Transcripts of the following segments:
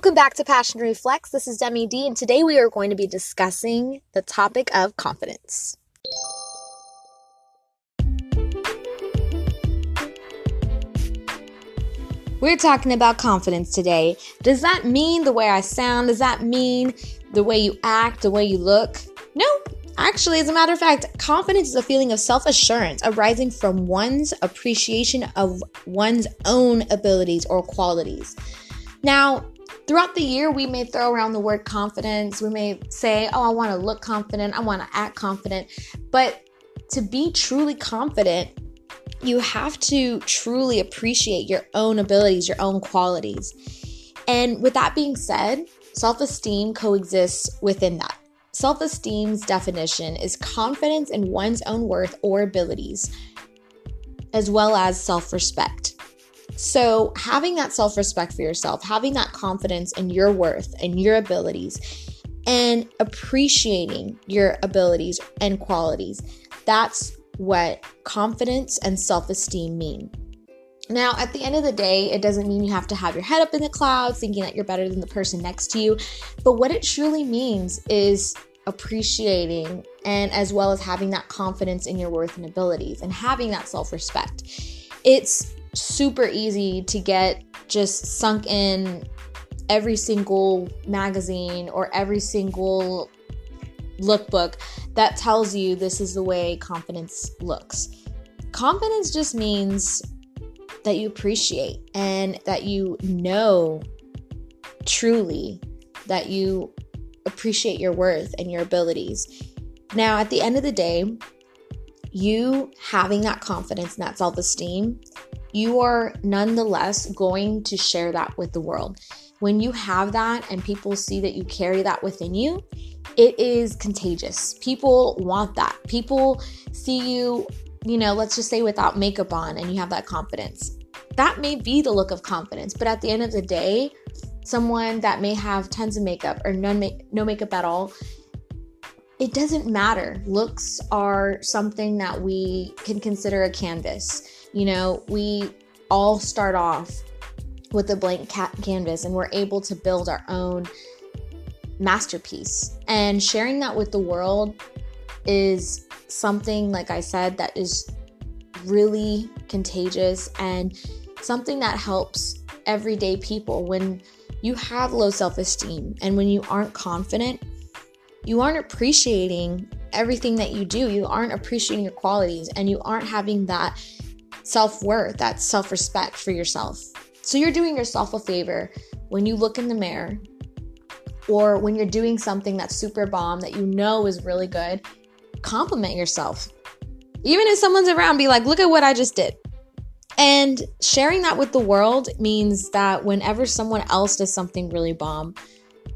Welcome back to Passion Reflex. This is Demi D, and today we are going to be discussing the topic of confidence. We're talking about confidence today. Does that mean the way I sound? Does that mean the way you act, the way you look? No. Actually, as a matter of fact, confidence is a feeling of self assurance arising from one's appreciation of one's own abilities or qualities. Now, throughout the year, we may throw around the word confidence. We may say, oh, I want to look confident, I want to act confident. But to be truly confident, you have to truly appreciate your own abilities, your own qualities. And with that being said, self esteem coexists within that. Self esteem's definition is confidence in one's own worth or abilities, as well as self respect. So, having that self respect for yourself, having that confidence in your worth and your abilities, and appreciating your abilities and qualities, that's what confidence and self esteem mean. Now, at the end of the day, it doesn't mean you have to have your head up in the clouds thinking that you're better than the person next to you. But what it truly means is appreciating and as well as having that confidence in your worth and abilities and having that self respect. It's super easy to get just sunk in every single magazine or every single lookbook that tells you this is the way confidence looks. Confidence just means that you appreciate and that you know truly that you appreciate your worth and your abilities. Now, at the end of the day, you having that confidence and that self esteem, you are nonetheless going to share that with the world. When you have that and people see that you carry that within you, it is contagious. People want that. People see you, you know, let's just say without makeup on and you have that confidence. That may be the look of confidence, but at the end of the day, someone that may have tons of makeup or none no makeup at all, it doesn't matter. Looks are something that we can consider a canvas. You know, we all start off with a blank ca- canvas and we're able to build our own masterpiece. And sharing that with the world is something, like I said, that is really contagious and something that helps everyday people. When you have low self esteem and when you aren't confident, you aren't appreciating everything that you do. You aren't appreciating your qualities and you aren't having that self worth, that self respect for yourself. So you're doing yourself a favor when you look in the mirror or when you're doing something that's super bomb that you know is really good, compliment yourself. Even if someone's around, be like, look at what I just did. And sharing that with the world means that whenever someone else does something really bomb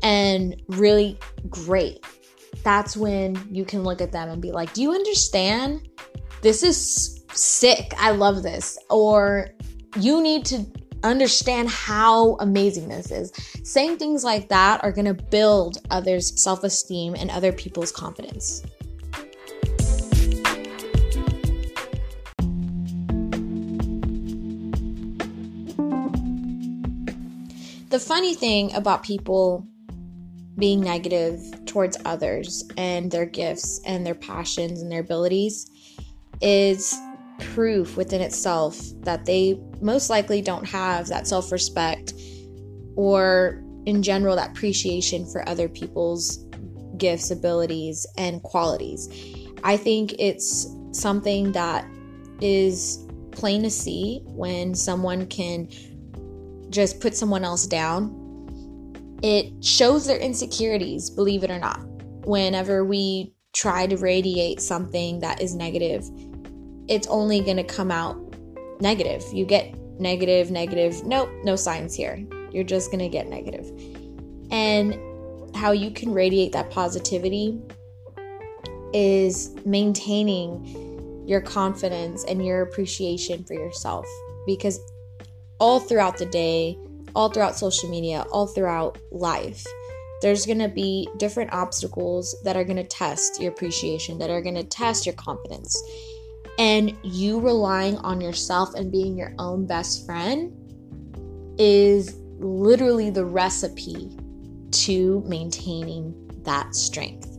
and really great, that's when you can look at them and be like, Do you understand? This is sick. I love this. Or you need to understand how amazing this is. Saying things like that are going to build others' self esteem and other people's confidence. The funny thing about people being negative towards others and their gifts and their passions and their abilities is proof within itself that they most likely don't have that self respect or, in general, that appreciation for other people's gifts, abilities, and qualities. I think it's something that is plain to see when someone can just put someone else down. It shows their insecurities, believe it or not. Whenever we try to radiate something that is negative, it's only going to come out negative. You get negative, negative. Nope, no signs here. You're just going to get negative. And how you can radiate that positivity is maintaining your confidence and your appreciation for yourself because all throughout the day, all throughout social media, all throughout life, there's going to be different obstacles that are going to test your appreciation, that are going to test your confidence and you relying on yourself and being your own best friend is literally the recipe to maintaining that strength.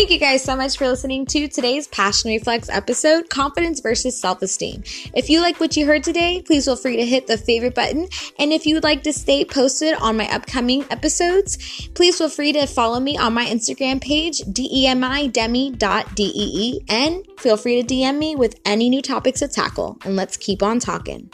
Thank you guys so much for listening to today's Passion Reflex episode Confidence versus Self Esteem. If you like what you heard today, please feel free to hit the favorite button. And if you would like to stay posted on my upcoming episodes, please feel free to follow me on my Instagram page, demidemi.dee, and feel free to DM me with any new topics to tackle. And let's keep on talking.